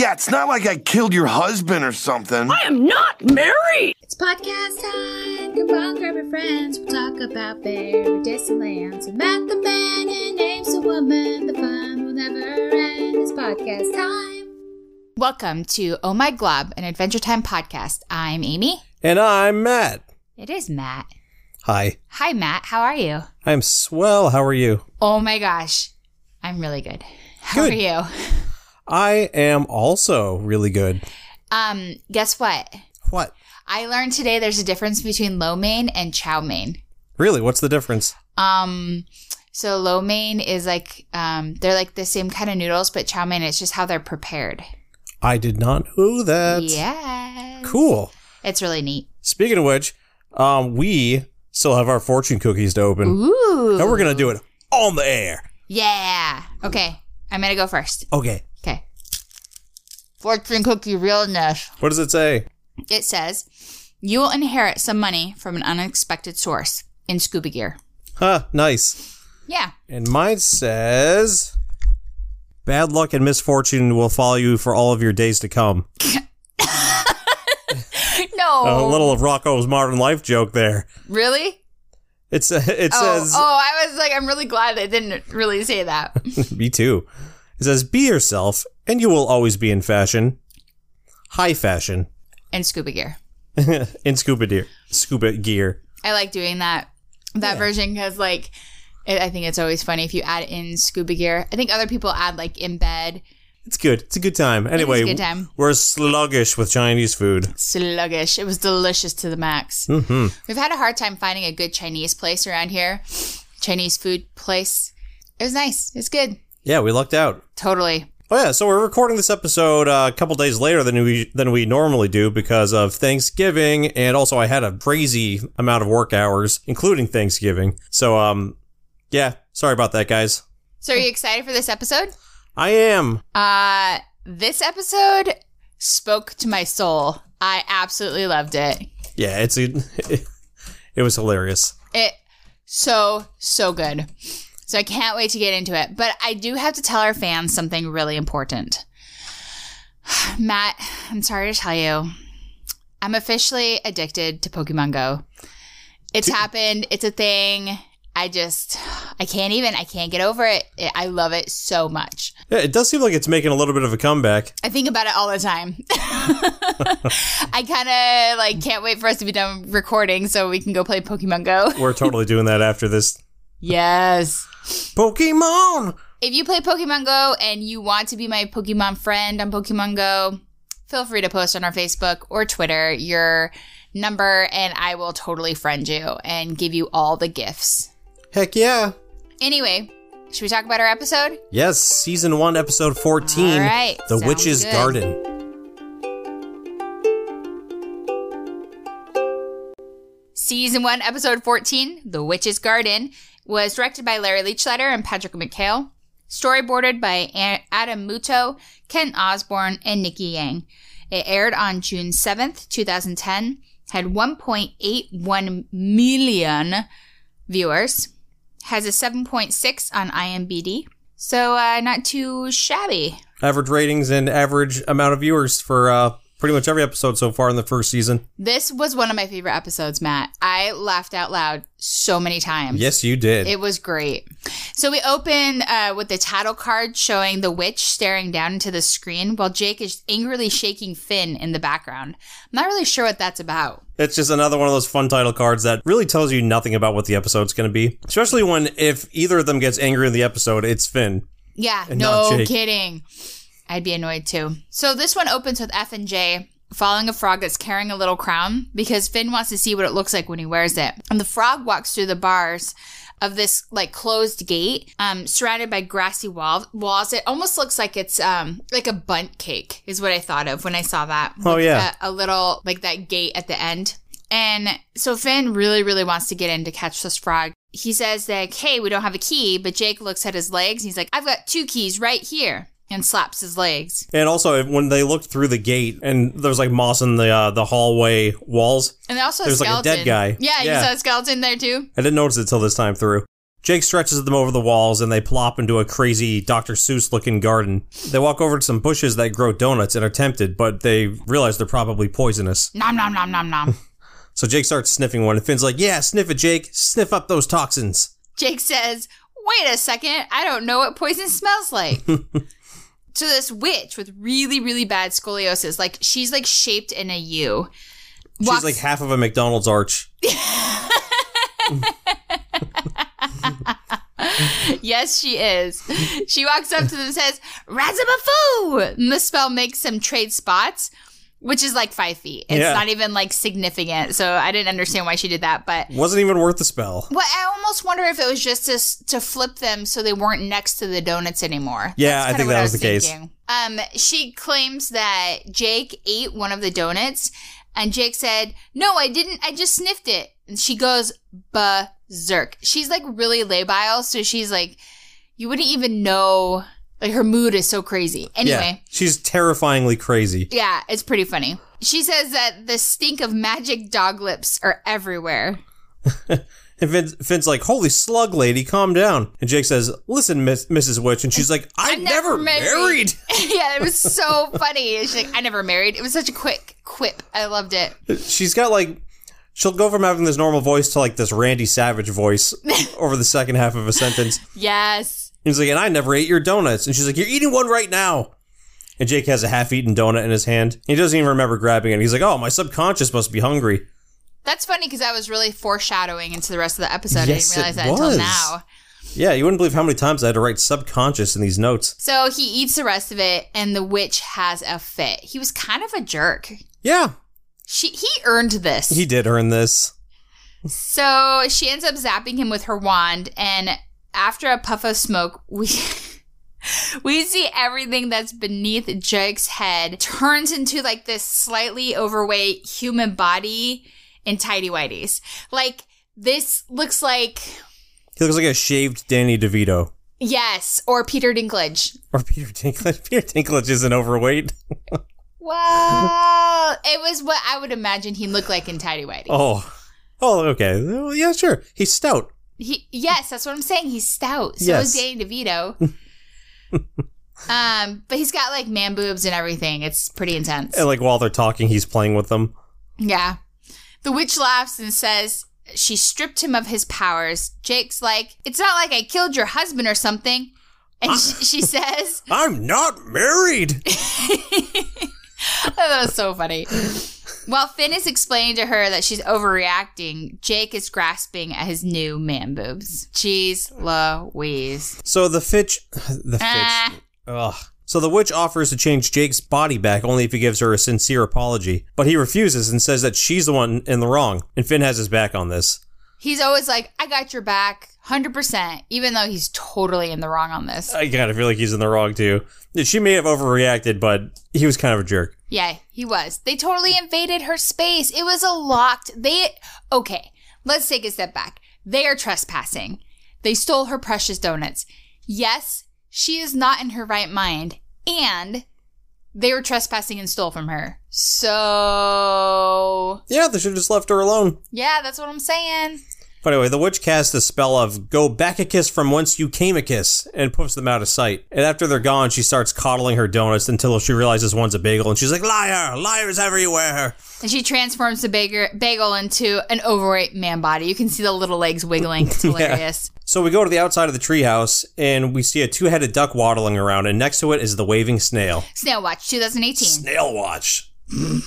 Yeah, it's not like I killed your husband or something. I am not married! It's podcast time. Come on, grab your friends. We'll talk about fairy distant lands. So Matt the man and names a woman. The fun will never end. It's podcast time. Welcome to Oh My Glob, an Adventure Time podcast. I'm Amy. And I'm Matt. It is Matt. Hi. Hi, Matt. How are you? I'm swell. How are you? Oh my gosh. I'm really good. How Good. are you? I am also really good. Um, guess what? What? I learned today there's a difference between lo mein and chow mein. Really? What's the difference? Um, so lo mein is like, um, they're like the same kind of noodles, but chow mein it's just how they're prepared. I did not know that. Yeah. Cool. It's really neat. Speaking of which, um, we still have our fortune cookies to open. Ooh. And we're going to do it on the air. Yeah. Okay. I'm going to go first. Okay. Fortune cookie realness. What does it say? It says, you will inherit some money from an unexpected source in scuba gear. Huh, nice. Yeah. And mine says bad luck and misfortune will follow you for all of your days to come. No. A little of Rocko's modern life joke there. Really? It's uh, it Oh, says oh, I was like, I'm really glad they didn't really say that. Me too. It says, "Be yourself, and you will always be in fashion, high fashion, in scuba gear. in scuba gear, scuba gear." I like doing that that Yeah. version because like it, I think it's always funny if you add in scuba gear. I think other people add like in bed. It's good. It's a good time. Anyway, good time. we're sluggish with Chinese food. Sluggish. It was delicious to the max. hmm We've had a hard time finding a good Chinese place around here. Chinese food place. It was nice. It's good. Yeah, we lucked out. Totally. Oh yeah, so we're recording this episode uh, a couple days later than we than we normally do because of Thanksgiving, and also I had a crazy amount of work hours, including Thanksgiving. So um, yeah, sorry about that, guys. So are you excited for this episode? I am. Uh this episode spoke to my soul. I absolutely loved it. Yeah, it's a. It was hilarious. It so so good. So I can't wait to get into it. But I do have to tell our fans something really important. Matt, I'm sorry to tell you. I'm officially addicted to Pokemon Go. It's happened. It's a thing. I just I can't even I can't get over it. I love it so much. Yeah, it does seem like it's making a little bit of a comeback. I think about it all the time. I kind of like can't wait for us to be done recording so we can go play Pokemon Go. We're totally doing that after this. Yes. Pokemon. If you play Pokemon Go and you want to be my Pokemon friend on Pokemon Go, feel free to post on our Facebook or Twitter your number and I will totally friend you and give you all the gifts. Heck yeah. Anyway, should we talk about our episode? Yes, season one, episode fourteen. All right, The sounds Witch's good. Garden. Season 1, Episode 14, The Witch's Garden, was directed by Larry Leichliter and Patrick McHale. Storyboarded by Adam Muto, Ken Osborne, and Nikki Yang. It aired on June 7th, 2010, had 1.81 million viewers, has a 7.6 on IMBD, so uh, not too shabby. Average ratings and average amount of viewers for uh, pretty much every episode so far in the first season. This was one of my favorite episodes, Matt. I laughed out loud so many times. Yes, you did. It was great. So we open uh, with the title card showing the witch staring down into the screen while Jake is angrily shaking Finn in the background. I'm not really sure what that's about. It's just another one of those fun title cards that really tells you nothing about what the episode's going to be. Especially when if either of them gets angry in the episode, it's Finn. Yeah, no kidding. I'd be annoyed too. So this one opens with F and J following a frog that's carrying a little crown because Finn wants to see what it looks like when he wears it. And the frog walks through the bars of this like closed gate, um, surrounded by grassy wall- walls. It almost looks like it's um like a bunt cake is what I thought of when I saw that. Oh, With yeah. a, a little like that gate at the end. And so Finn really, really wants to get in to catch this frog. He says like, "Hey, we don't have a key," but Jake looks at his legs. And he's like, "I've got two keys right here," and slaps his legs. And also, when they looked through the gate and there was like moss in the uh, the hallway walls, And they also There's, like, a dead guy. Yeah, Yeah. you saw a skeleton there too. I didn't notice it till this time through. Jake stretches them over the walls and they plop into a crazy Dr. Seuss looking garden. They walk over to some bushes that grow donuts and are tempted, but they realize they're probably poisonous. Nom nom nom nom nom. So Jake starts sniffing one and Finn's like, Yeah, sniff it, Jake. Sniff up those toxins. Jake says, Wait a second, I don't know what poison smells like. so this witch with really, really bad scoliosis, like she's like shaped in a U. She's like half of a McDonald's arch. yes, she is. She walks up to them and says, Razabafoo! And the spell makes some trade spots, which is like five feet. It's Yeah. not even like significant. So I didn't understand why she did that. But Wasn't even worth the spell. well, I almost wonder if it was just to, to flip them so they weren't next to the donuts anymore. Yeah, I think that was the case. Um, she claims that Jake ate one of the donuts, and Jake said, "No, I didn't. I just sniffed it." And she goes berserk. She's like really labile, so she's like, you wouldn't even know. Like her mood is so crazy. Anyway, Yeah, she's terrifyingly crazy. yeah, it's pretty funny. She says that the stink of magic dog lips are everywhere. And Finn, Finn's like, "Holy slug, lady, calm down." And Jake says, "Listen, Miss, Mrs. Witch," and she's like, "I'm, never, married." yeah, it was so funny. She's like, I never married. It was such a quick quip. I loved it. She's got like, she'll go from having this normal voice to like this Randy Savage voice over the second half of a sentence. Yes. He's like, "And I never ate your donuts," and she's like, "You're eating one right now." And Jake has a half-eaten donut in his hand. He doesn't even remember grabbing it. He's like, "Oh, my subconscious must be hungry." That's funny because that was really foreshadowing into the rest of the episode. Yes, I didn't realize it that until was. now. Yeah, you wouldn't believe how many times I had to write subconscious in these notes. So he eats the rest of it, and the witch has a fit. He was kind of a jerk. Yeah, She he earned this. he did earn this. So she ends up zapping him with her wand, and after a puff of smoke, we we see everything that's beneath Jake's head turns into like this slightly overweight human body in tidy whities. Like this looks like He looks like a shaved Danny DeVito. yes, or Peter Dinklage. Or Peter Dinklage. Peter Dinklage isn't overweight. Well, it was what I would imagine he looked like in tidy whities. Oh. Oh, okay. Well, yeah, sure. He's stout. He, yes, that's what I'm saying. He's stout. So Yes. is Danny DeVito. um, but he's got like man boobs and everything. It's pretty intense. And like while they're talking, he's playing with them. Yeah. The witch laughs and says she stripped him of his powers. Jake's like, "It's not like I killed your husband or something." And she, she says, I'm not married. oh, "That was so funny." While Finn is explaining to her that she's overreacting, Jake is grasping at his new man boobs. Jeez Louise. So the Fitch, the Fitch. Ah. Ugh. So the witch offers to change Jake's body back only if he gives her a sincere apology, but he refuses and says that she's the one in the wrong, and Finn has his back on this. He's always like, I got your back, 100%, even though he's totally in the wrong on this. I kind of feel like he's in the wrong too. She may have overreacted, but he was kind of a jerk. Yeah, he was. They totally invaded her space. It was a locked. They. Okay, let's take a step back. They are trespassing. They stole her precious donuts. Yes, she is not in her right mind, and they were trespassing and stole from her. So. Yeah, they should have just left her alone. Yeah, that's what I'm saying. But anyway, the witch casts a spell of go back a kiss from whence you came a kiss and puts them out of sight. And after they're gone, she starts coddling her donuts until she realizes one's a bagel and she's like, liar, liars everywhere. And she transforms the bagel, bagel into an overweight man body. You can see the little legs wiggling. It's hilarious. So we go to the outside of the treehouse and we see a two-headed duck waddling around and next to it is the waving snail. Snail Watch 2018. Snail watch.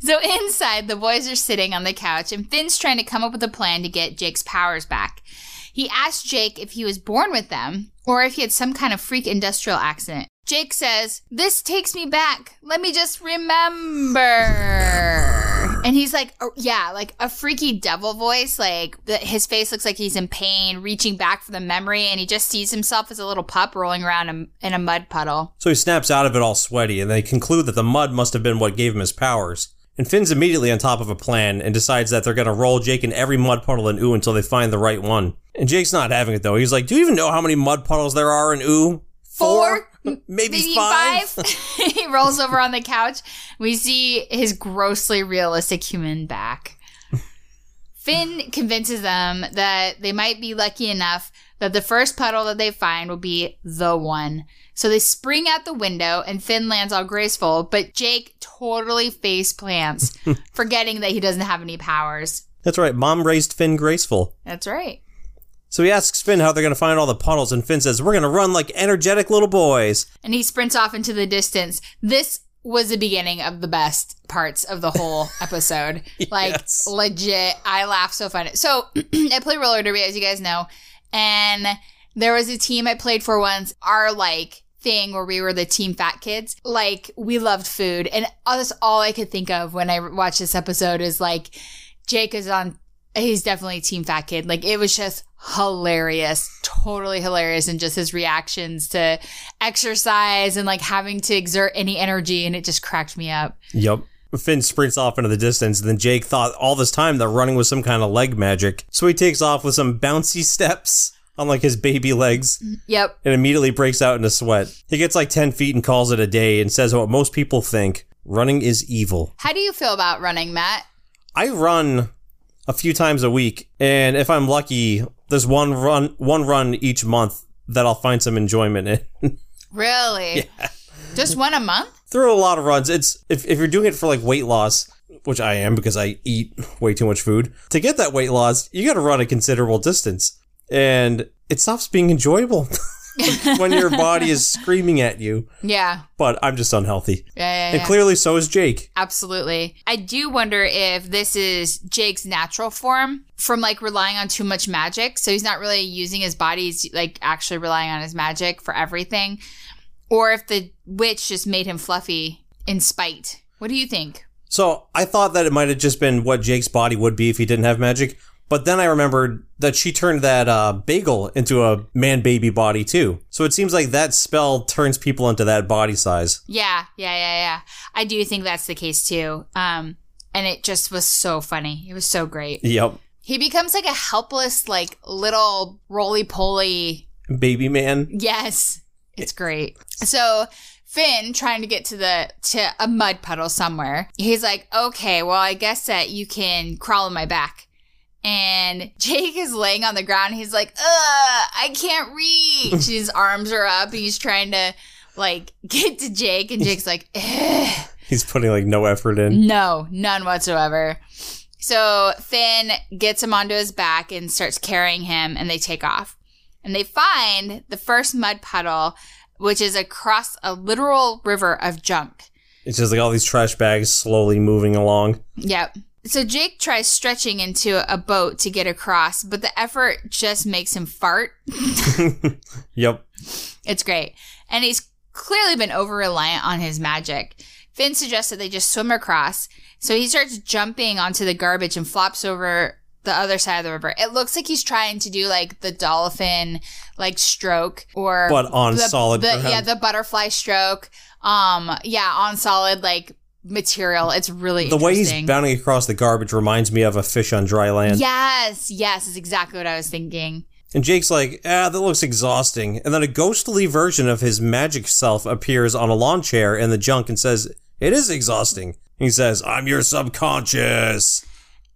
So inside, the boys are sitting on the couch, and Finn's trying to come up with a plan to get Jake's powers back. He asks Jake if he was born with them or if he had some kind of freak industrial accident. Jake says, This takes me back. Let me just remember. And he's like, oh, Yeah, like a freaky devil voice. Like the, his face looks like he's in pain, reaching back for the memory, and he just sees himself as a little pup rolling around in, in a mud puddle. So he snaps out of it all sweaty and they conclude that the mud must have been what gave him his powers. And Finn's immediately on top of a plan and decides that they're going to roll Jake in every mud puddle in Ooo until they find the right one. And Jake's not having it though. He's like, Do you even know how many mud puddles there are in Ooo? Four? Maybe, maybe five? five. he rolls over on the couch. We see his grossly realistic human back. Finn convinces them that they might be lucky enough that the first puddle that they find will be the one. So they spring out the window and Finn lands all graceful, but Jake totally face plants, forgetting that he doesn't have any powers. That's right. Mom raised Finn graceful. That's right. So he asks Finn how they're going to find all the puddles, and Finn says, We're going to run like energetic little boys. And he sprints off into the distance. This was the beginning of the best parts of the whole episode. Like Yes. legit, I laugh so fun. So I play roller derby, as you guys know, and there was a team I played for once. Our like thing where we were the team fat kids. Like we loved food, and that's all I could think of when I watched this episode is like Jake is on. He's definitely team fat kid. Like it was just hilarious, totally hilarious, and just his reactions to exercise and like having to exert any energy, and it just cracked me up. Yep. Finn sprints off into the distance, and then Jake thought all this time that running was some kind of leg magic. So he takes off with some bouncy steps on like his baby legs mm, Yep. and immediately breaks out into sweat. He gets like 10 feet and calls it a day and says what most people think running is evil. How do you feel about running, Matt? I run a few times a week, and if I'm lucky, there's one run one run each month that I'll find some enjoyment in. Really? Yeah. Just one a month? Through a lot of runs, it's if, if you're doing it for like weight loss, which I am because I eat way too much food, to get that weight loss, you got to run a considerable distance, and it stops being enjoyable when your body is screaming at you. Yeah. But I'm just unhealthy, Yeah, yeah, and clearly so is Jake. Absolutely. I do wonder if this is Jake's natural form from like relying on too much magic. So he's not really using his body, he's like actually relying on his magic for everything. Or if the witch just made him fluffy in spite. What do you think? So I thought that it might have just been what Jake's body would be if he didn't have magic. But then I remembered that she turned that uh, bagel into a man baby body too. So it seems like that spell turns people into that body size. Yeah, yeah, yeah, yeah. I do think that's the case too. Um, and it just was so funny. It was so great. Yep. He becomes like a helpless, like little roly poly Baby man. Yes, it's great. So Finn trying to get to the to a mud puddle somewhere. He's like, okay, well, I guess that you can crawl on my back. And Jake is laying on the ground. He's like, ugh, I can't reach. His arms are up. He's trying to like get to Jake, and Jake's like, "Ugh." He's putting like no effort in. No, none whatsoever. So Finn gets him onto his back and starts carrying him, and they take off. And they find the first mud puddle, which is across a literal river of junk. It's just like all these trash bags slowly moving along. Yep. So Jake tries stretching into a boat to get across, but the effort just makes him fart. Yep. It's great. And he's clearly been over reliant on his magic. Finn suggests that they just swim across. So he starts jumping onto the garbage and flops over the other side of the river. It looks like he's trying to do like the dolphin like stroke or But on the, solid the, yeah, the butterfly stroke. Um yeah, on solid like material. It's really The way he's bounding across the garbage reminds me of a fish on dry land. Yes, yes, is exactly what I was thinking. And Jake's like, ah, that looks exhausting. And then a ghostly version of his magic self appears on a lawn chair in the junk and says, it is exhausting. He says, I'm your subconscious.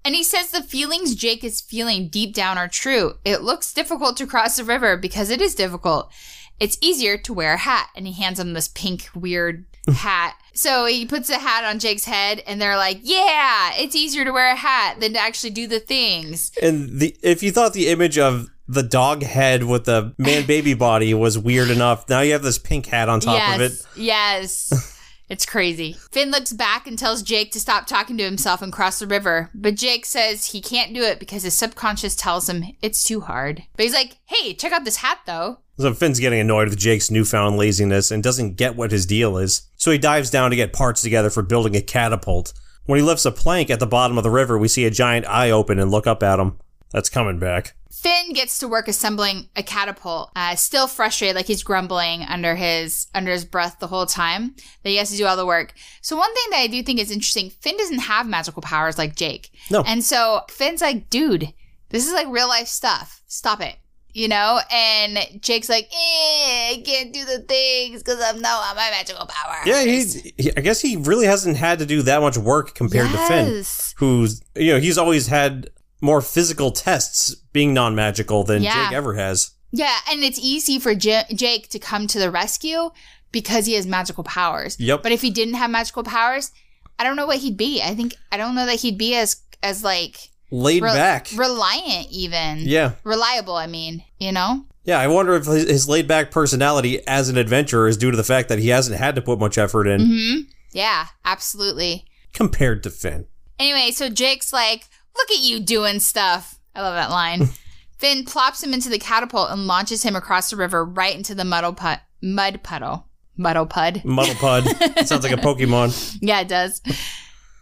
And he says the feelings Jake is feeling deep down are true. It looks difficult to cross the river because it is difficult. It's easier to wear a hat. And he hands him this pink, weird hat. So he puts a hat on Jake's head, and they're like, Yeah, it's easier to wear a hat than to actually do the things. And the if you thought the image of the dog head with the man baby body was weird enough, now you have this pink hat on top yes, of it. yes. It's crazy. Finn looks back and tells Jake to stop talking to himself and cross the river. But Jake says he can't do it because his subconscious tells him it's too hard. But he's like, hey, check out this hat though. So Finn's getting annoyed with Jake's newfound laziness and doesn't get what his deal is. So he dives down to get parts together for building a catapult. When he lifts a plank at the bottom of the river, we see a giant eye open and look up at him. That's coming back. Finn gets to work assembling a catapult, uh, still frustrated, like he's grumbling under his under his breath the whole time that he has to do all the work. So one thing that I do think is interesting, Finn doesn't have magical powers like Jake, No. and so Finn's like, dude, this is like real life stuff. Stop it. You know, and Jake's like, eh, I can't do the things because I'm no, I'm my magical power. Yeah, he's. He, I guess he really hasn't had to do that much work compared to Finn, who's you know he's always had more physical tests being non magical than Yeah. Jake ever has. Yeah, and it's easy for J- Jake to come to the rescue because he has magical powers. Yep. But if he didn't have magical powers, I don't know what he'd be. I think I don't know that he'd be as as like Laid re- back. reliant even. yeah. Reliable, I mean, you know? Yeah, I wonder if his, his laid back personality as an adventurer is due to the fact that he hasn't had to put much effort in Mhm. Yeah, absolutely. compared to Finn. Anyway, so Jake's like, "Look at you doing stuff." I love that line. Finn plops him into the catapult and launches him across the river right into the muddle put mud puddle. Muddle pud. Muddle Pud. Sounds like a Pokemon. Yeah, it does.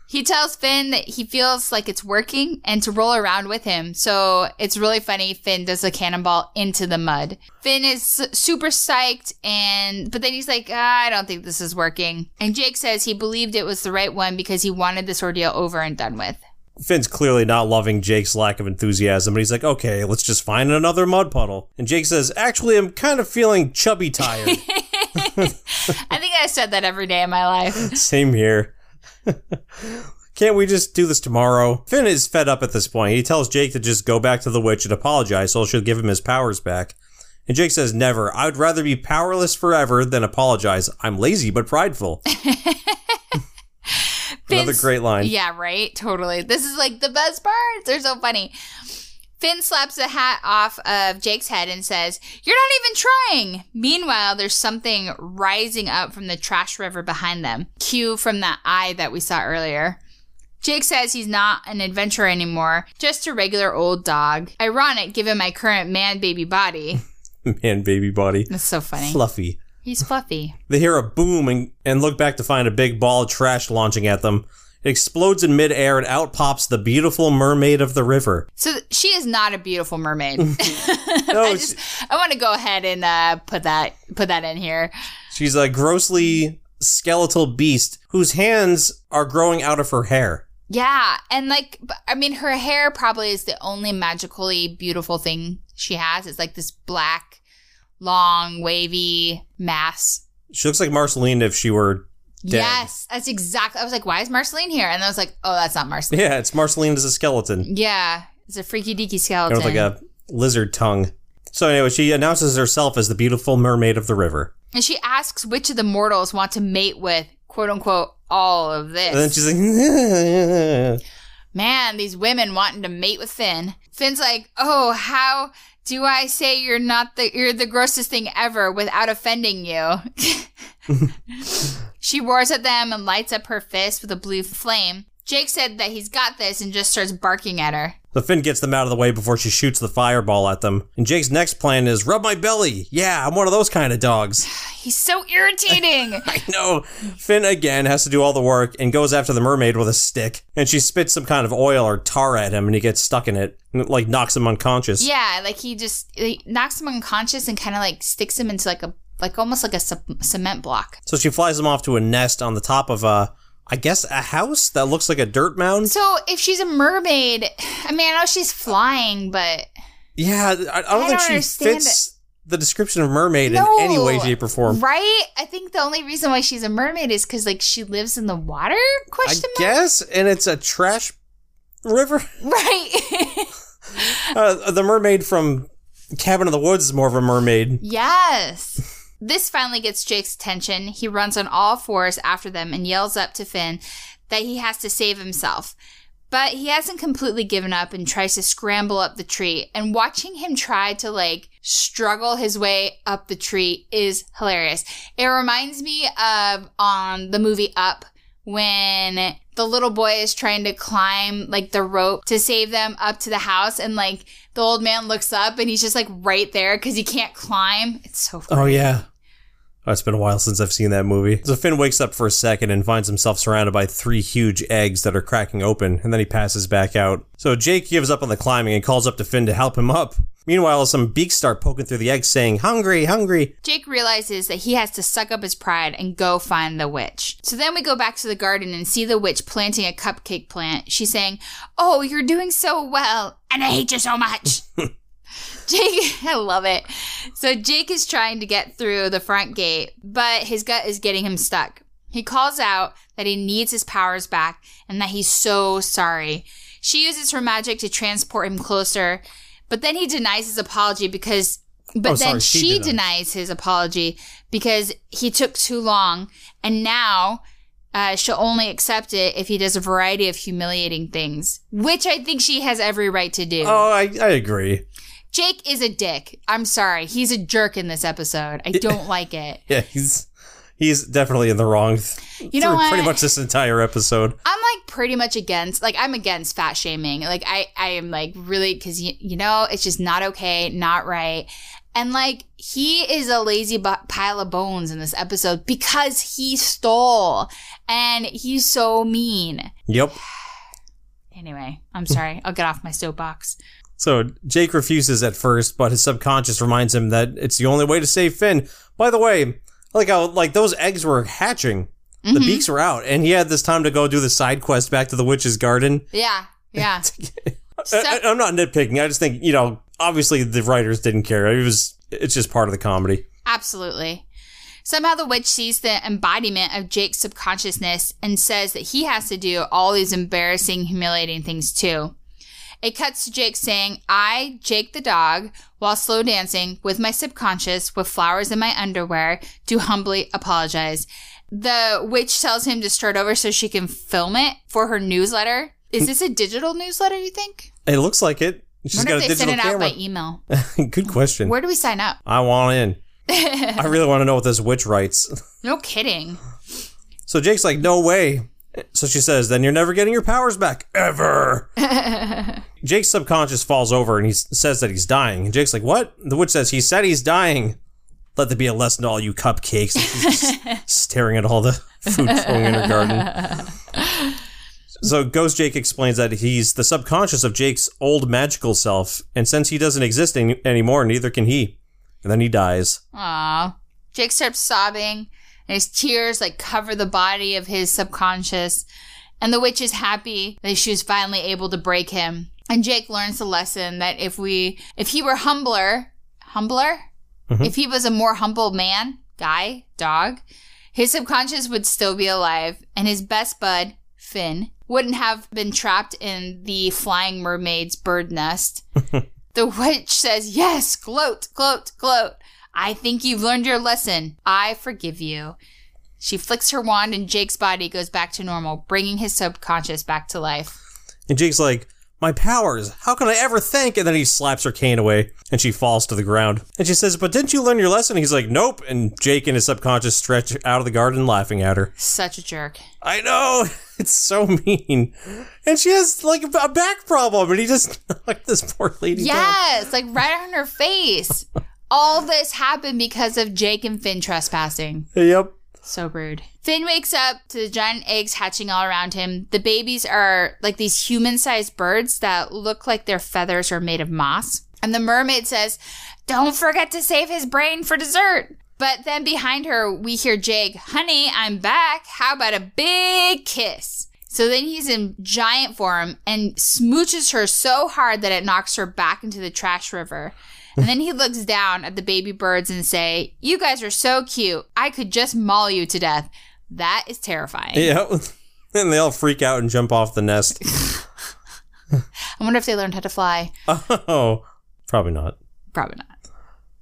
He tells Finn that he feels like it's working and to roll around with him. So it's really funny. Finn does a cannonball into the mud. Finn is super psyched, and but then he's like, ah, I don't think this is working. And Jake says he believed it was the right one because he wanted this ordeal over and done with. Finn's clearly not loving Jake's lack of enthusiasm, but he's like, okay, let's just find another mud puddle. And Jake says, actually, I'm kind of feeling chubby tired. I think I said that every day of my life. Same here. Can't we just do this tomorrow? Finn is fed up at this point. He tells Jake to just go back to the witch and apologize so she'll give him his powers back. And Jake says, Never. I would rather be powerless forever than apologize. I'm lazy but prideful. Another great line. Yeah, right. Totally. This is like the best parts. They're so funny. Finn slaps the hat off of Jake's head and says, You're not even trying. Meanwhile, there's something rising up from the trash river behind them. Cue from that eye that we saw earlier. Jake says he's not an adventurer anymore, just a regular old dog. Ironic given my current man baby body. Man, baby body. That's so funny. Fluffy. He's fluffy. They hear a boom and, and look back to find a big ball of trash launching at them. It explodes in midair and out pops the beautiful mermaid of the river. So she is not a beautiful mermaid. No, I just I want to go ahead and uh, put that put that in here. she's a grossly skeletal beast whose hands are growing out of her hair. Yeah, and like I mean, her hair probably is the only magically beautiful thing she has. It's like this black, long, wavy mass. She looks like Marceline if she were. Dead. Yes, that's exactly. I was like, why is Marceline here? And I was like, oh, that's not Marceline. Yeah, it's Marceline as a skeleton. Yeah, it's a freaky deaky Kind skeleton. of like a lizard tongue. So anyway, she announces herself as the beautiful mermaid of the river. and she asks which of the mortals want to mate with quote unquote all of this. And then she's like, Man, these women wanting to mate with Finn. Finn's like, "Oh, how do I say you're not the you're the grossest thing ever without offending you?" she roars at them and lights up her fist with a blue flame. Jake said that he's got this and just starts barking at her. So Finn gets them out of the way before she shoots the fireball at them. And Jake's next plan is rub my belly. Yeah, I'm one of those kind of dogs. He's so irritating. I know. Finn again has to do all the work and goes after the mermaid with a stick. And she spits some kind of oil or tar at him and he gets stuck in it. And it like knocks him unconscious. yeah, like he just he knocks him unconscious and kind of like sticks him into like a like almost like a cement block. So she flies him off to a nest on the top of a, I guess, a house that looks like a dirt mound. So if she's a mermaid, I mean, I know she's flying, but Yeah, I, I don't I think don't she understand fits the description of mermaid No. in any way, shape, or form. Right? I think the only reason why she's a mermaid is because like she lives in the water? I Question guess, and it's a trash river. Right. Uh, the mermaid from Cabin in the Woods is more of a mermaid. yes. This finally gets Jake's attention. He runs on all fours after them and yells up to Finn that he has to save himself. But he hasn't completely given up and tries to scramble up the tree. And watching him try to like struggle his way up the tree is hilarious. It reminds me of on the movie Up when the little boy is trying to climb like the rope to save them up to the house and like the old man looks up and he's just like right there because he can't climb. It's so oh, funny. Oh yeah. It's been a while since I've seen that movie. So Finn wakes up for a second and finds himself surrounded by three huge eggs that are cracking open, and then he passes back out. So Jake gives up on the climbing and calls up to Finn to help him up. Meanwhile, some beaks start poking through the eggs saying, Hungry, hungry. Jake realizes that he has to suck up his pride and go find the witch. So then we go back to the garden and see the witch planting a cupcake plant. She's saying, Oh, you're doing so well, and I hate you so much. Jake, I love it. So Jake is trying to get through the front gate, but his gut is getting him stuck. He calls out that he needs his powers back and that he's so sorry. She uses her magic to transport him closer, but then he denies his apology because. But Oh, then sorry, she she denies. his apology because he took too long, and now uh, she'll only accept it if he does a variety of humiliating things, which I think she has every right to do. Oh, I, I agree. Jake is a dick. I'm sorry. He's a jerk in this episode. I don't like it. Yeah, he's he's definitely in the wrong. th- You know what? Pretty much this entire episode. I'm like pretty much against, like, I'm against fat shaming. Like, I, I am like really, cause you, you know, it's just not okay, not right. And like, he is a lazy bu- pile of bones in this episode because he stole and he's so mean. Yep. Anyway, I'm sorry. I'll get off my soapbox. So Jake refuses at first, but his subconscious reminds him that it's the only way to save Finn. By the way, like how like those eggs were hatching, the Mhm. beaks were out, and he had this time to go do the side quest back to the witch's garden. Yeah. Yeah. So- I- I'm not nitpicking. I just think you know, obviously the writers didn't care. It was it's just part of the comedy. Absolutely. Somehow the witch sees the embodiment of Jake's subconsciousness and says that he has to do all these embarrassing, humiliating things too. It cuts to Jake saying, I, Jake the dog, while slow dancing with my subconscious with flowers in my underwear, do humbly apologize. The witch tells him to start over so she can film it for her newsletter. Is this a digital newsletter, you think? It looks like it. She's wonder got if a they send it out by email. Good question. Where do we sign up? I want in. I really want to know what this witch writes. No kidding. So Jake's like, no way. So she says, then you're never getting your powers back. Ever. Jake's subconscious falls over and he says that he's dying. And Jake's like, what? The witch says, he said he's dying. Let there be a lesson to all you cupcakes. And she's just staring at all the food growing in her garden. So Ghost Jake explains that he's the subconscious of Jake's old magical self. And since he doesn't exist any- anymore, neither can he. And then he dies. Aw. Jake starts sobbing, and his tears like cover the body of his subconscious. And the witch is happy that she was finally able to break him. And Jake learns the lesson that if we, if he were humbler, humbler, mm-hmm. if he was a more humble man, guy, dog, his subconscious would still be alive, and his best bud, Finn, wouldn't have been trapped in the flying mermaid's bird nest. the witch says, Yes, gloat, gloat, gloat. I think you've learned your lesson. I forgive you. She flicks her wand, and Jake's body goes back to normal, bringing his subconscious back to life. And Jake's like, My powers, how can I ever thank? And then he slaps her cane away and she falls to the ground. And she says, But didn't you learn your lesson? He's like, Nope. And Jake and his subconscious stretch out of the garden laughing at her. Such a jerk. I know. It's so mean. And she has like a back problem and he just knocked this poor lady down. Yes, like right on her face. All this happened because of Jake and Finn trespassing. Yep. So rude. Finn wakes up to the giant eggs hatching all around him. The babies are like these human sized birds that look like their feathers are made of moss. And the mermaid says, Don't forget to save his brain for dessert. But then behind her, we hear Jake, Honey, I'm back. How about a big kiss? So then he's in giant form and smooches her so hard that it knocks her back into the trash river. And then he looks down at the baby birds and say, "You guys are so cute. I could just maul you to death." That is terrifying. Yep. And they all freak out and jump off the nest. I wonder if they learned how to fly. Oh, probably not. Probably not.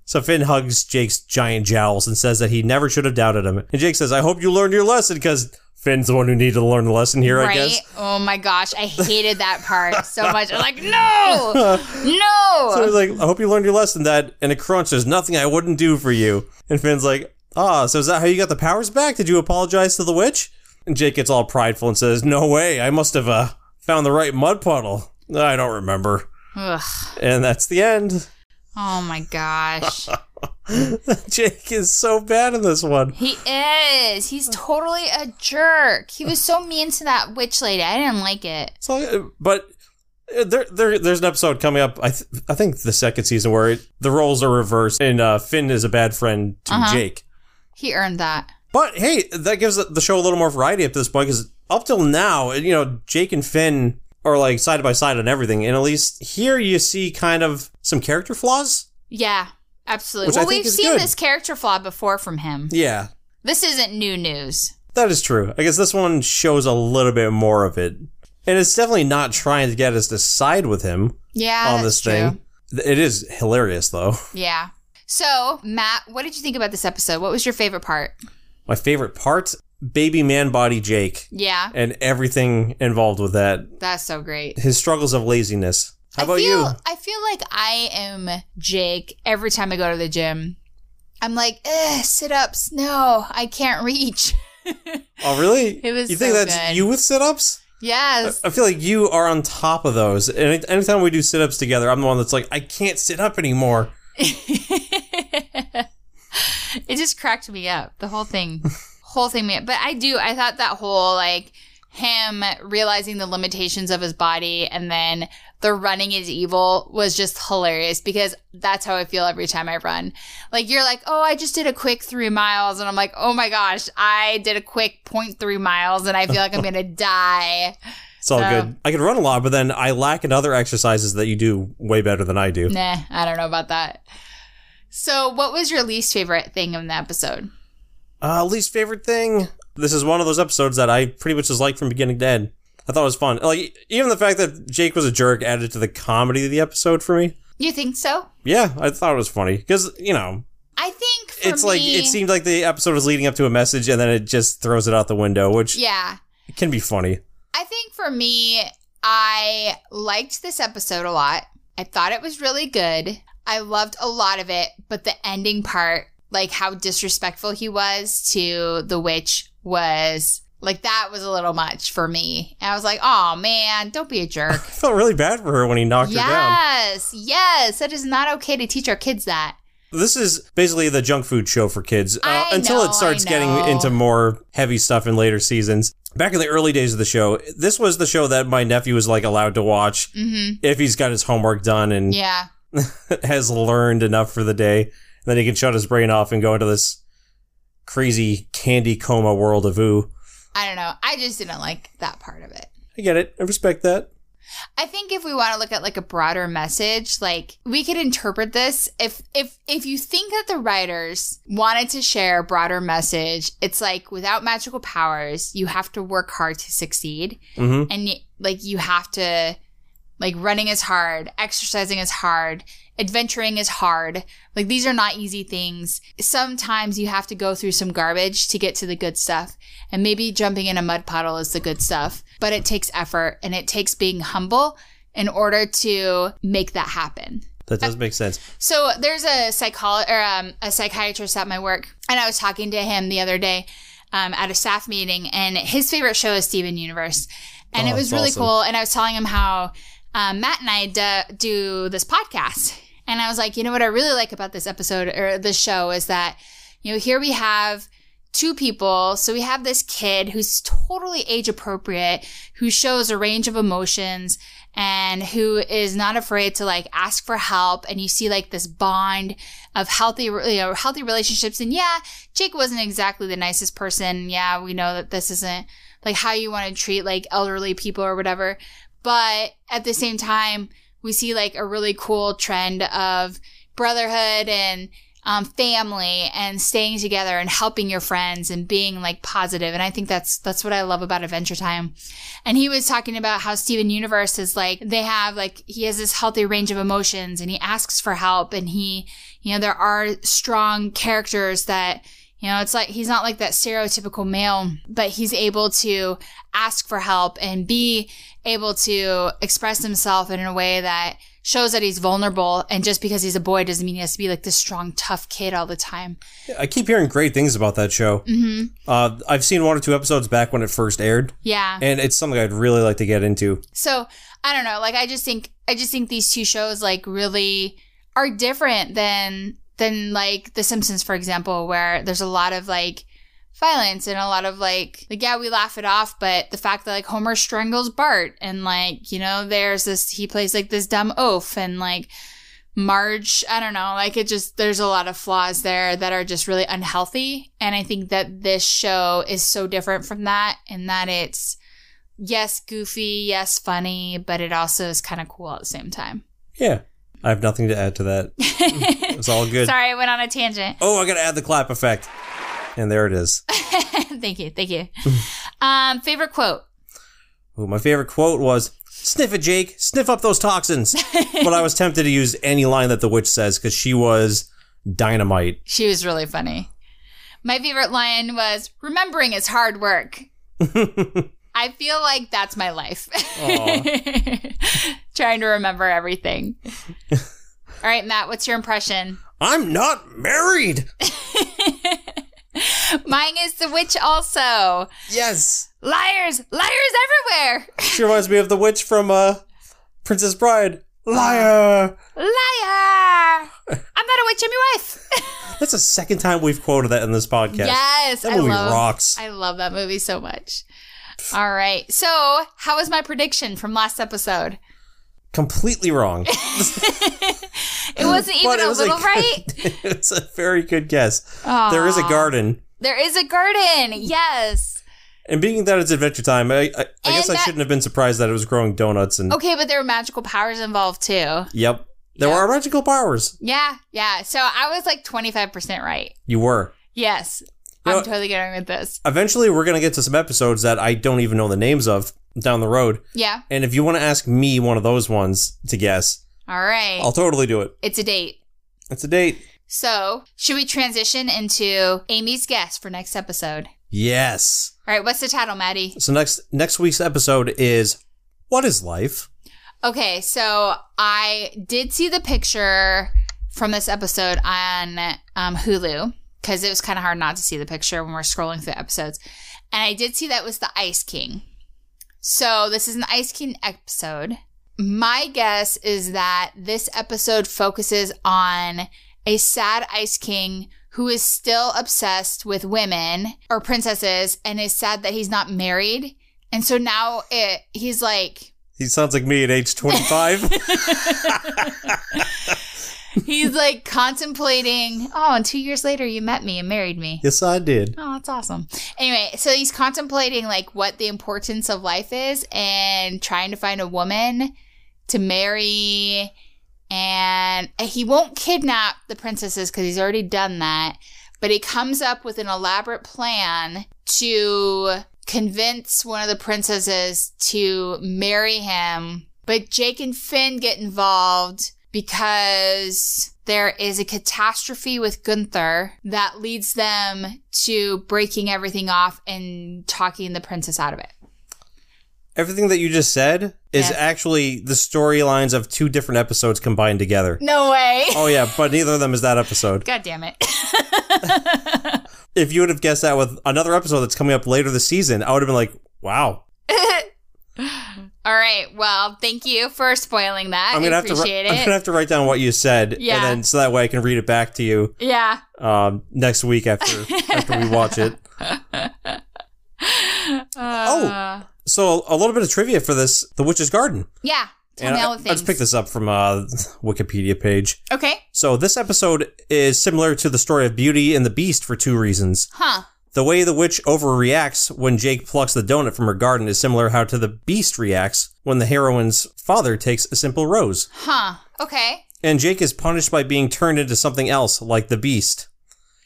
So Finn hugs Jake's giant jowls and says that he never should have doubted him. And Jake says, I hope you learned your lesson because Finn's the one who needed to learn the lesson here, I right? guess. Oh my gosh, I hated that part so much. I'm like, no, no. So he's like, I hope you learned your lesson that in a crunch, there's nothing I wouldn't do for you. And Finn's like, ah, so is that how you got the powers back? Did you apologize to the witch? And Jake gets all prideful and says, no way. I must have uh, found the right mud puddle. I don't remember. Ugh. And that's the end. Oh my gosh. Jake is so bad in this one. He is. He's totally a jerk. He was so mean to that witch lady. I didn't like it. So, but uh, there, there, there's an episode coming up. I, th- I think the second season where it, the roles are reversed, and uh, Finn is a bad friend to Uh-huh. Jake. He earned that. But hey, that gives the show a little more variety up to this point because up till now, you know, Jake and Finn are like side by side on everything, and at least here you see kind of some character flaws. Yeah, absolutely. Well, we've seen good. this character flaw before from him. Yeah, This isn't new news. that is true. I guess this one shows a little bit more of it. and it's definitely not trying to get us to side with him Yeah. on this true. thing. It is hilarious though. Yeah. So, Matt, what did you think about this episode? What was your favorite part? My favorite part, baby man body Jake Yeah. and everything involved with that. That's so great. His struggles of laziness. How about I feel, you? I feel like I am Jake every time I go to the gym. I'm like, eh, sit ups. No, I can't reach. Oh, really? It was You think so that's good. you with sit-ups? yes. I feel like you are on top of those. And anytime we do sit-ups together, I'm the one that's like, I can't sit up anymore. it just cracked me up. The whole thing, whole thing. Me, but I do. I thought that whole like him realizing the limitations of his body and then the running is evil was just hilarious because that's how I feel every time I run. Like you're like, oh, I just did a quick three miles, and I'm like, oh my gosh, I did a quick 0.3 miles, and I feel like I'm gonna die. It's all So- good. I can run a lot, but then I lack in other exercises that you do way better than I do. Nah, I don't know about that. So, what was your least favorite thing in the episode? Uh, least favorite thing. This is one of those episodes that I pretty much just like from beginning to end. I thought it was fun. Like even the fact that Jake was a jerk added to the comedy of the episode for me. You think so? Yeah, I thought it was funny because you know I think for it's like it seemed like the episode was leading up to a message and then it just throws it out the window, which Yeah. It can be funny. I think for me, I liked this episode a lot. I thought it was really good. I loved a lot of it, but the ending part, like how disrespectful he was to the witch, was like that was a little much for me. And I was like, oh man, don't be a jerk. I felt really bad for her when he knocked her down. yes, yes. That is not okay to teach our kids that. This is basically the junk food show for kids uh, until know, it starts getting into more heavy stuff in later seasons. Back in the early days of the show, this was the show that my nephew was like allowed to watch hmm if he's got his homework done and Yeah. has learned enough for the day. And Then he can shut his brain off and go into this crazy candy coma world of Ooo. I don't know. I just didn't like that part of it. I get it. I respect that. I think if we want to look at like a broader message, like we could interpret this if if if you think that the writers wanted to share a broader message, it's like without magical powers, you have to work hard to succeed hmm and like you have to like running is hard, exercising is hard, adventuring is hard. Like these are not easy things. Sometimes you have to go through some garbage to get to the good stuff. And maybe jumping in a mud puddle is the good stuff, but it takes effort and it takes being humble in order to make that happen. That does make sense. So there's a psycholo- or um, a psychiatrist at my work, and I was talking to him the other day um, at a staff meeting, and his favorite show is Steven Universe, and Oh, it was really awesome. cool. And I was telling him how um, Matt and I do, do this podcast, and I was like, you know what I really like about this episode or this show is that you know here we have two people. So we have this kid who's totally age appropriate, who shows a range of emotions and who is not afraid to like ask for help. And you see like this bond of healthy, you know, healthy relationships. And yeah, Jake wasn't exactly the nicest person. Yeah, we know that this isn't like how you want to treat like elderly people or whatever. But at the same time, we see like a really cool trend of brotherhood and um, family and staying together and helping your friends and being like positive. And I think that's that's what I love about Adventure Time. And he was talking about how Steven Universe is like they have like he has this healthy range of emotions and he asks for help and he you know there are strong characters that you know it's like he's not like that stereotypical male but he's able to ask for help and be able to express himself in a way that shows that he's vulnerable and just because he's a boy doesn't mean he has to be like this strong tough kid all the time I keep hearing great things about that show. hmm Uh, I've seen one or two episodes back when it first aired, yeah and it's something I'd really like to get into. So I don't know. Like I just think I just think these two shows like really are different than than like The Simpsons, for example, where there's a lot of like violence and a lot of like like yeah we laugh it off but the fact that like homer strangles bart and like you know there's this he plays like this dumb oaf and like marge i don't know like it just there's a lot of flaws there that are just really unhealthy and i think that this show is so different from that in that it's yes goofy yes funny but it also is kind of cool at the same time. Yeah, I have nothing to add to that. It's all good. sorry i went on a tangent Oh, I gotta add the clap effect, and there it is. thank you thank you um favorite quote Ooh, my favorite quote was, Sniff it, Jake. Sniff up those toxins. but I was tempted to use any line that the witch says because she was dynamite. She was really funny. My favorite line was, Remembering is hard work. I feel like that's my life. Trying to remember everything. All right, Matt, what's your impression? I'm not married. Mine is the witch also. Yes. Liars! Liars everywhere! She reminds me of the witch from uh, Princess Bride. Liar. Liar! I'm not a witch, I'm your wife. That's the second time we've quoted that in this podcast. yes, That I movie love, rocks. I love that movie so much. All right, so how was my prediction from last episode? Completely wrong. It wasn't even it a was little good- right. it's a very good guess. There is a garden. There is a garden. Yes. And being that it's Adventure Time, I, I, I guess I shouldn't have been surprised that it was growing donuts and. Okay, but there were magical powers involved too. Yep. There Yeah. were magical powers. Yeah, yeah. So I was like 25% right. You were. Yes. I'm know- totally going with this. Eventually, we're going to get to some episodes that I don't even know the names of down the road. Yeah. And if you want to ask me one of those ones to guess, All right. I'll totally do it. It's a date. It's a date. So, should we transition into Amy's guess for next episode? Yes. All right, what's the title, Maddie? So next next week's episode is What is life? Okay, so I did see the picture from this episode on um, Hulu because it was kind of hard not to see the picture when we're scrolling through the episodes. And I did see that was the Ice King. So this is an Ice King episode. My guess is that this episode focuses on a sad Ice King who is still obsessed with women or princesses and is sad that he's not married. And so now it, he's like, He sounds like me at age 25. He's like contemplating, oh, and two years later you met me and married me. yes, I did. Oh, that's awesome. Anyway, so he's contemplating like what the importance of life is and trying to find a woman to marry. And he won't kidnap the princesses because he's already done that. But he comes up with an elaborate plan to convince one of the princesses to marry him. But Jake and Finn get involved because there is a catastrophe with Gunther that leads them to breaking everything off and talking the princess out of it. Everything that you just said is Yes. actually the storylines of two different episodes combined together. No way. Oh yeah, but neither of them is that episode. God damn it. If you would have guessed that with another episode that's coming up later this season, I would have been like, "Wow, All right. Well, thank you for spoiling that. I'm gonna I have to. ri- I'm gonna have to write down what you said, Yeah. and then so that way I can read it back to you yeah. um, next week after after we watch it. Uh, So a little bit of trivia for this: The Witch's Garden. Yeah. Tell me I, all I the just things. picked this up from a Wikipedia page. Okay. So this episode is similar to the story of Beauty and the Beast for two reasons. Huh. The way the witch overreacts when Jake plucks the donut from her garden is similar how to the beast reacts when the heroine's father takes a simple rose. Huh. Okay. And Jake is punished by being turned into something else, like the beast.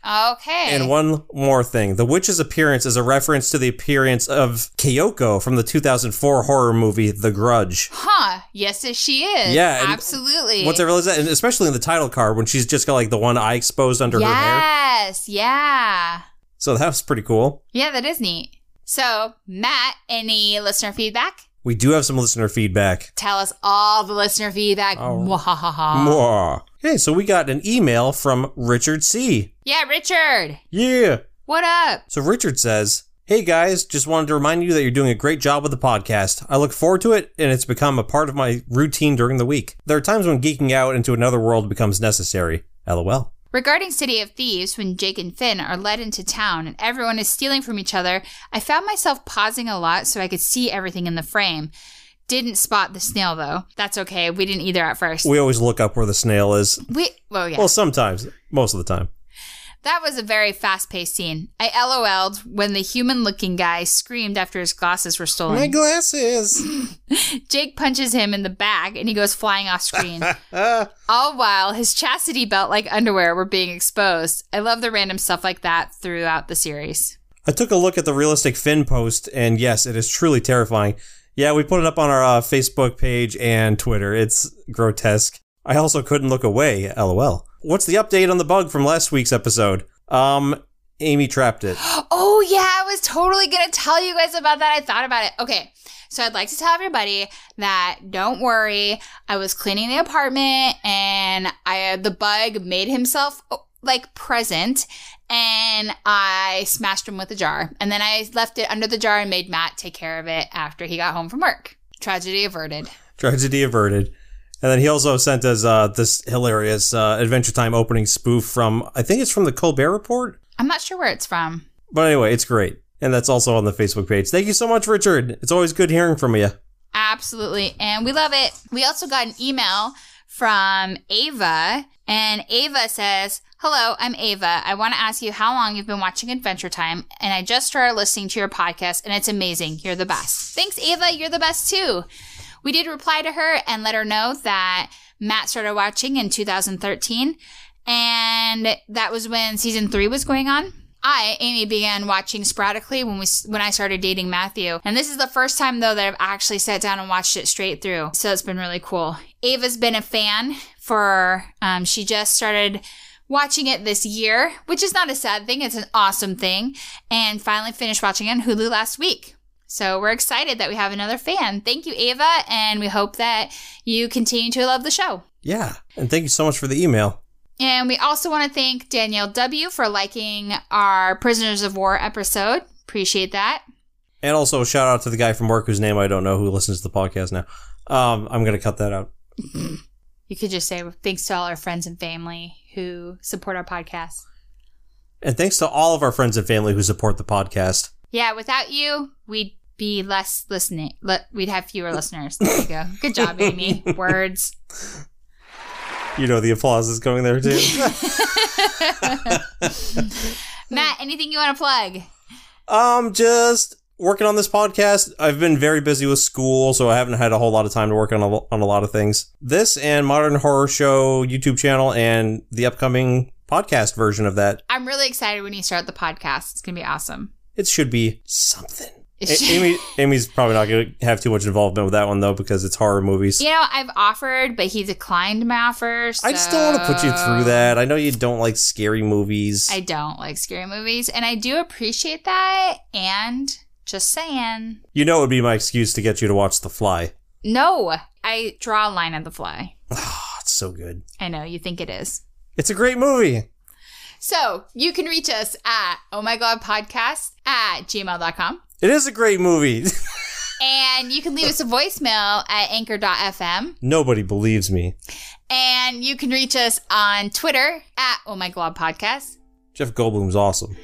Okay. And one more thing. The witch's appearance is a reference to the appearance of Kayako from the 2004 horror movie The Grudge. Huh. Yes, yes, she is. Yeah, Absolutely. Once I realized that, and especially in the title card when she's just got like the one eye exposed under her hair. Yes. Yeah. So that was pretty cool. Yeah, that is neat. So, Matt, any listener feedback? We do have some listener feedback. Tell us all the listener feedback. Oh. Mwahaha. Mwah. Okay, so we got an email from Richard C. Yeah, Richard. Yeah. What up? So Richard says, Hey guys, just wanted to remind you that you're doing a great job with the podcast. I look forward to it, and it's become a part of my routine during the week. There are times when geeking out into another world becomes necessary. LOL. Regarding City of Thieves, when Jake and Finn are led into town and everyone is stealing from each other, I found myself pausing a lot so I could see everything in the frame. Didn't spot the snail though. That's okay. We didn't either at first. We always look up where the snail is. We, well, yeah. Well, sometimes. Most of the time. That was a very fast paced scene. I LOL'd when the human looking guy screamed after his glasses were stolen. My glasses! Jake punches him in the back and he goes flying off screen. All while his chastity belt like underwear were being exposed. I love the random stuff like that throughout the series. I took a look at the realistic Finn post, and yes, it is truly terrifying. Yeah, we put it up on our uh, Facebook page and Twitter. It's grotesque. I also couldn't look away. LOL. What's the update on the bug from last week's episode? Um, Amy trapped it. Oh yeah, I was totally gonna tell you guys about that. I thought about it. Okay. So I'd like to tell everybody that don't worry. I was cleaning the apartment and I the bug made himself oh, like present and I smashed him with a jar. And then I left it under the jar and made Matt take care of it after he got home from work. Tragedy averted. Tragedy averted. And then he also sent us uh, this hilarious uh, Adventure Time opening spoof from, I think it's from the Colbert Report. I'm not sure where it's from. But anyway, it's great. And that's also on the Facebook page. Thank you so much, Richard. It's always good hearing from you. Absolutely. And we love it. We also got an email from Ava, and Ava says, Hello, I'm Ava. I want to ask you how long you've been watching Adventure Time, and I just started listening to your podcast, and it's amazing. You're the best. Thanks, Ava. You're the best too. We did reply to her and let her know that Matt started watching in 2013, and that was when season three was going on. I, Amy, began watching sporadically when we when I started dating Matthew, and this is the first time though that I've actually sat down and watched it straight through. So it's been really cool. Ava's been a fan for. Um, she just started watching it this year, which is not a sad thing. It's an awesome thing, and finally finished watching it on Hulu last week. So we're excited that we have another fan. Thank you, Ava, and we hope that you continue to love the show. Yeah. And thank you so much for the email. And we also want to thank Danielle W. for liking our Prisoners of War episode. Appreciate that. And also shout out to the guy from work whose name I don't know who listens to the podcast now. Um, I'm going to cut that out. You could just say thanks to all our friends and family who support our podcast. And thanks to all of our friends and family who support the podcast. Yeah, without you, we'd be less listening. We'd have fewer listeners. There you go. Good job, Amy. Words. You know the applause is going there too. Matt, anything you want to plug? um, just working on this podcast. I've been very busy with school, so I haven't had a whole lot of time to work on a, on a lot of things. This and Modern Horror Show YouTube channel and the upcoming podcast version of that. I'm really excited when you start the podcast. It's going to be awesome. It should be something. Amy, Amy's probably not going to have too much involvement with that one though because it's horror movies. You know, I've offered, but he declined my offer. I just don't want to put you through that. I know you don't like scary movies. I don't like scary movies, and I do appreciate that. And just saying, you know it would be my excuse to get you to watch The Fly. no, I draw a line at the fly. Oh, it's so good. I know you think it is. It's a great movie. So you can reach us at oh my god podcast at gmail.com. It is a great movie. And you can leave us a voicemail at anchor.fm. Nobody believes me. And you can reach us on Twitter at oh my god podcast. Jeff Goldblum's awesome.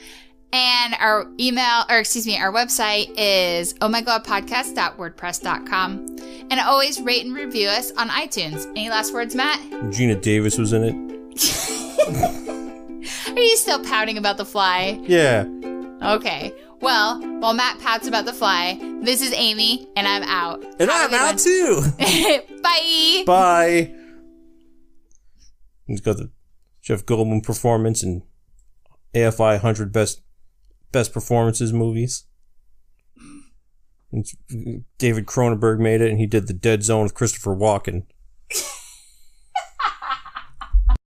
And our email, or excuse me, our website is oh my god podcast.wordpress.com. And always rate and review us on iTunes. Any last words, Matt? Geena Davis was in it. Are you still pouting about the fly? Yeah. Okay. Well, while Matt pats about the fly, this is Amy, and I'm out. And Have I'm out one. too. Bye. Bye. He's got the Jeff Goldblum performance and AFI 100 best best performances movies. And uh, David Cronenberg made it, and he did the Dead Zone with Christopher Walken.